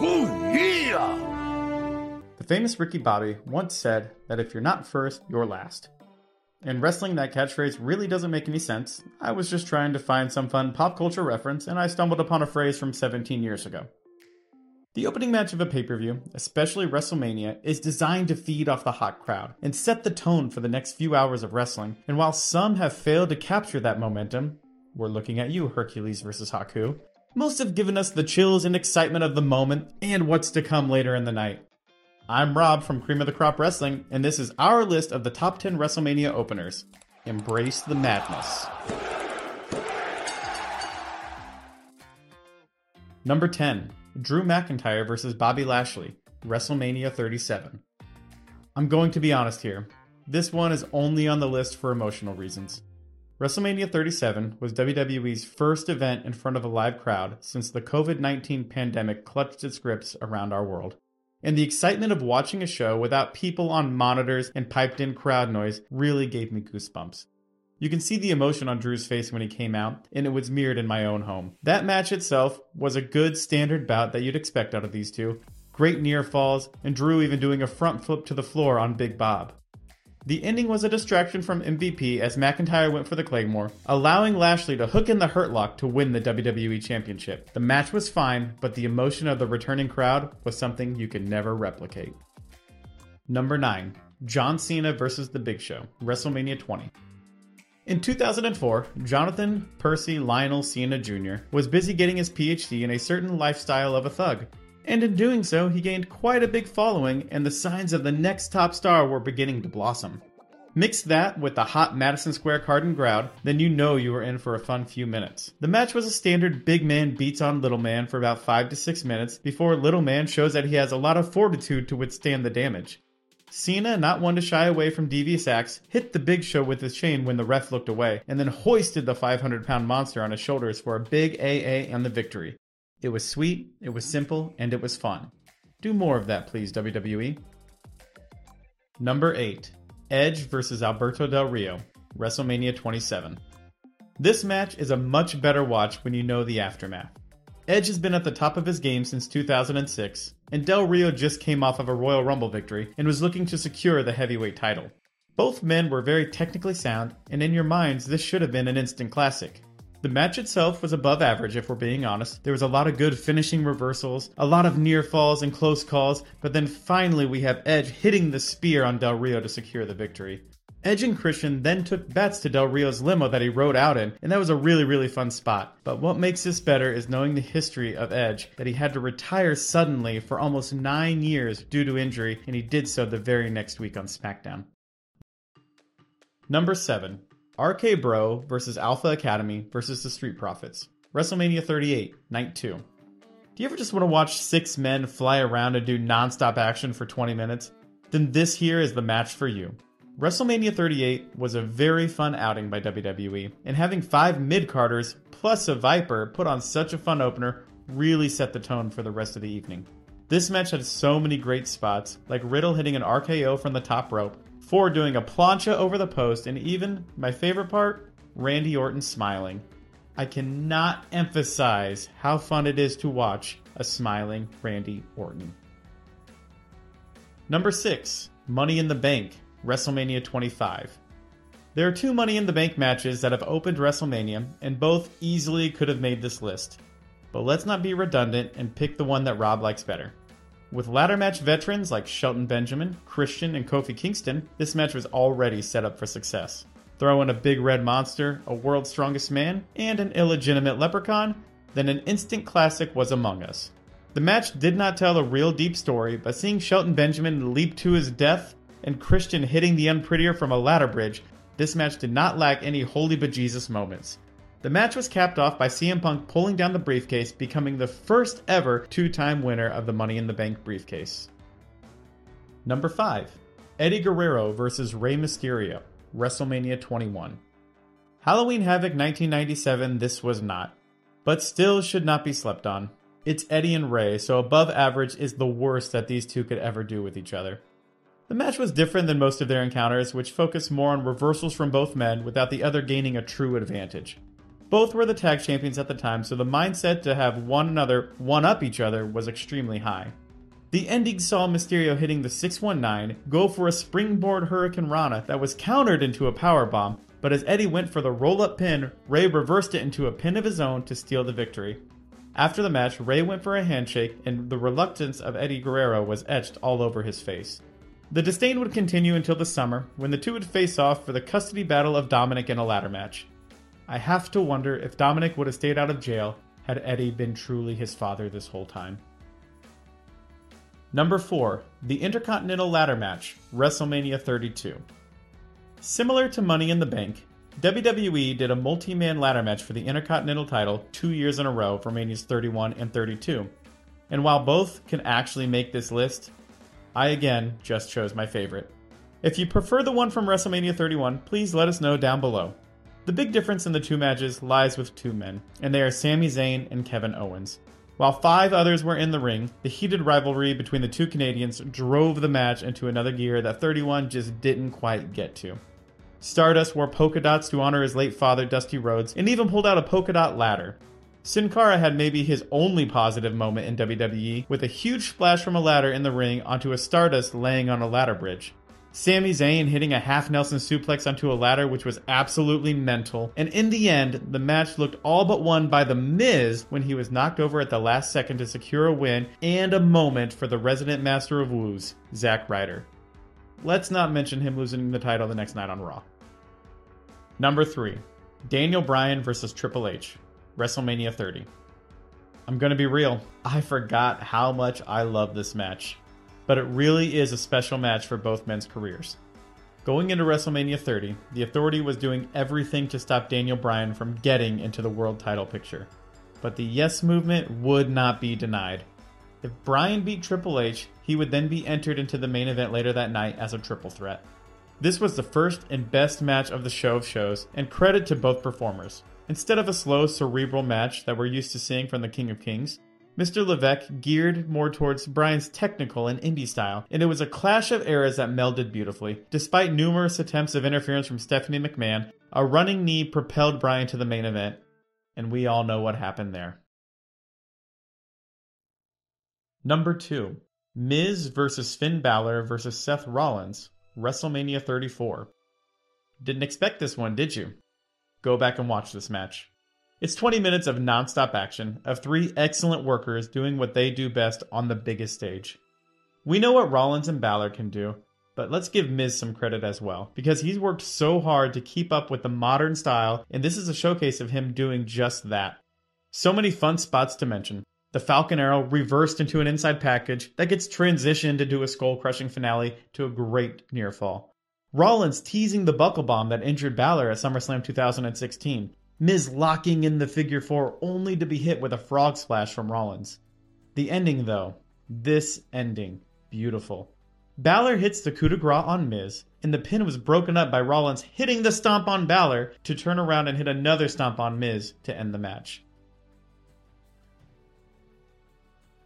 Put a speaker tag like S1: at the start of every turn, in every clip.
S1: Yeah!
S2: The famous Ricky Bobby once said that if you're not first, you're last. In wrestling, that catchphrase really doesn't make any sense. I was just trying to find some fun pop culture reference, and I stumbled upon a phrase from 17 years ago. The opening match of a pay per view, especially WrestleMania, is designed to feed off the hot crowd and set the tone for the next few hours of wrestling. And while some have failed to capture that momentum, we're looking at you, Hercules vs. Haku, most have given us the chills and excitement of the moment and what's to come later in the night. I'm Rob from Cream of the Crop Wrestling, and this is our list of the top 10 WrestleMania openers. Embrace the madness. Number 10 Drew McIntyre versus Bobby Lashley, WrestleMania 37. I'm going to be honest here. This one is only on the list for emotional reasons. WrestleMania 37 was WWE's first event in front of a live crowd since the COVID 19 pandemic clutched its grips around our world. And the excitement of watching a show without people on monitors and piped in crowd noise really gave me goosebumps. You can see the emotion on Drew's face when he came out, and it was mirrored in my own home. That match itself was a good standard bout that you'd expect out of these two. Great near falls, and Drew even doing a front flip to the floor on Big Bob. The ending was a distraction from MVP as McIntyre went for the Claymore, allowing Lashley to hook in the Hurt Lock to win the WWE Championship. The match was fine, but the emotion of the returning crowd was something you could never replicate. Number 9. John Cena vs. The Big Show, WrestleMania 20. In 2004, Jonathan Percy Lionel Cena Jr. was busy getting his PhD in a certain lifestyle of a thug. And in doing so, he gained quite a big following, and the signs of the next top star were beginning to blossom. Mix that with the hot Madison Square Garden crowd, then you know you are in for a fun few minutes. The match was a standard big man beats on little man for about 5 to 6 minutes before little man shows that he has a lot of fortitude to withstand the damage. Cena, not one to shy away from devious acts, hit the big show with his chain when the ref looked away, and then hoisted the 500 pound monster on his shoulders for a big AA and the victory. It was sweet, it was simple, and it was fun. Do more of that, please, WWE. Number 8 Edge vs. Alberto Del Rio, WrestleMania 27. This match is a much better watch when you know the aftermath. Edge has been at the top of his game since 2006, and Del Rio just came off of a Royal Rumble victory and was looking to secure the heavyweight title. Both men were very technically sound, and in your minds, this should have been an instant classic. The match itself was above average, if we're being honest. There was a lot of good finishing reversals, a lot of near falls and close calls, but then finally we have Edge hitting the spear on Del Rio to secure the victory. Edge and Christian then took bets to Del Rio's limo that he rode out in, and that was a really, really fun spot. But what makes this better is knowing the history of Edge, that he had to retire suddenly for almost nine years due to injury, and he did so the very next week on SmackDown. Number 7. RK Bro versus Alpha Academy versus the Street Profits. WrestleMania 38, Night 2. Do you ever just want to watch six men fly around and do non-stop action for 20 minutes? Then this here is the match for you. WrestleMania 38 was a very fun outing by WWE, and having five mid-carders plus a Viper put on such a fun opener really set the tone for the rest of the evening. This match had so many great spots, like Riddle hitting an RKO from the top rope, Ford doing a plancha over the post, and even, my favorite part, Randy Orton smiling. I cannot emphasize how fun it is to watch a smiling Randy Orton. Number 6, Money in the Bank WrestleMania 25. There are two Money in the Bank matches that have opened WrestleMania, and both easily could have made this list. But let's not be redundant and pick the one that Rob likes better. With ladder match veterans like Shelton Benjamin, Christian, and Kofi Kingston, this match was already set up for success. Throw in a big red monster, a world's strongest man, and an illegitimate leprechaun, then an instant classic was among us. The match did not tell a real deep story, but seeing Shelton Benjamin leap to his death and Christian hitting the unprettier from a ladder bridge, this match did not lack any holy bejesus moments. The match was capped off by CM Punk pulling down the briefcase, becoming the first ever two time winner of the Money in the Bank briefcase. Number 5 Eddie Guerrero versus Rey Mysterio, WrestleMania 21. Halloween Havoc 1997, this was not, but still should not be slept on. It's Eddie and Rey, so above average is the worst that these two could ever do with each other. The match was different than most of their encounters, which focused more on reversals from both men without the other gaining a true advantage. Both were the tag champions at the time, so the mindset to have one another one up each other was extremely high. The ending saw Mysterio hitting the 619, go for a springboard hurricanrana that was countered into a powerbomb, but as Eddie went for the roll up pin, Rey reversed it into a pin of his own to steal the victory. After the match, Rey went for a handshake, and the reluctance of Eddie Guerrero was etched all over his face. The disdain would continue until the summer, when the two would face off for the custody battle of Dominik in a ladder match. I have to wonder if Dominik would have stayed out of jail had Eddie been truly his father this whole time. Number 4. The Intercontinental Ladder Match, WrestleMania 32. Similar to Money in the Bank, WWE did a multi man ladder match for the Intercontinental title two years in a row for Manias 31 and 32. And while both can actually make this list, I again just chose my favorite. If you prefer the one from WrestleMania 31, please let us know down below. The big difference in the two matches lies with two men, and they are Sami Zayn and Kevin Owens. While five others were in the ring, the heated rivalry between the two Canadians drove the match into another gear that 31 just didn't quite get to. Stardust wore polka dots to honor his late father, Dusty Rhodes, and even pulled out a polka dot ladder. Sin Cara had maybe his only positive moment in WWE with a huge splash from a ladder in the ring onto a Stardust laying on a ladder bridge. Sami Zayn hitting a half Nelson suplex onto a ladder, which was absolutely mental. And in the end, the match looked all but won by The Miz when he was knocked over at the last second to secure a win and a moment for the resident master of woos, Zack Ryder. Let's not mention him losing the title the next night on Raw. Number 3 Daniel Bryan versus Triple H, WrestleMania 30. I'm gonna be real, I forgot how much I love this match but it really is a special match for both men's careers. Going into WrestleMania 30, the Authority was doing everything to stop Daniel Bryan from getting into the world title picture. But the Yes movement would not be denied. If Bryan beat Triple H, he would then be entered into the main event later that night as a triple threat. This was the first and best match of the show of shows, and credit to both performers. Instead of a slow, cerebral match that we're used to seeing from the King of Kings, Mr. Levesque geared more towards Bryan's technical and indie style, and it was a clash of eras that melded beautifully. Despite numerous attempts of interference from Stephanie McMahon, a running knee propelled Bryan to the main event, and we all know what happened there. Number 2 Miz versus Finn Balor versus Seth Rollins, WrestleMania 34. Didn't expect this one, did you? Go back and watch this match. It's 20 minutes of nonstop action, of three excellent workers doing what they do best on the biggest stage. We know what Rollins and Balor can do, but let's give Miz some credit as well, because he's worked so hard to keep up with the modern style, and this is a showcase of him doing just that. So many fun spots to mention. The Falcon Arrow reversed into an inside package that gets transitioned into a skull crushing finale to a great near fall. Rollins teasing the buckle bomb that injured Balor at SummerSlam 2016. Miz locking in the figure four only to be hit with a frog splash from Rollins. The ending, though, this ending, beautiful. Balor hits the coup de grace on Miz, and the pin was broken up by Rollins hitting the stomp on Balor to turn around and hit another stomp on Miz to end the match.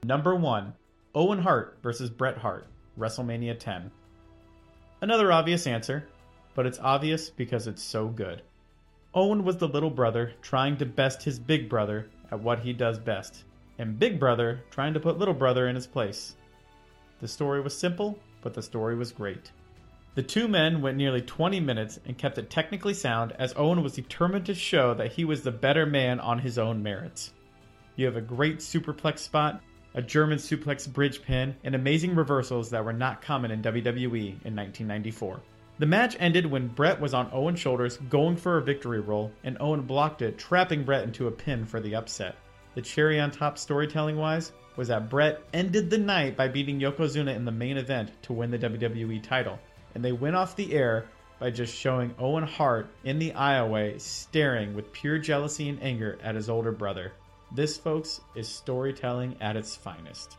S2: Number 1 Owen Hart versus Bret Hart, WrestleMania 10. Another obvious answer, but it's obvious because it's so good. Owen was the little brother trying to best his big brother at what he does best, and big brother trying to put little brother in his place. The story was simple, but the story was great. The two men went nearly 20 minutes and kept it technically sound as Owen was determined to show that he was the better man on his own merits. You have a great superplex spot, a German suplex bridge pin, and amazing reversals that were not common in WWE in 1994. The match ended when Bret was on Owen's shoulders going for a victory roll, and Owen blocked it, trapping Bret into a pin for the upset. The cherry on top storytelling wise was that Bret ended the night by beating Yokozuna in the main event to win the WWE title, and they went off the air by just showing Owen Hart in the aisleway staring with pure jealousy and anger at his older brother. This, folks, is storytelling at its finest.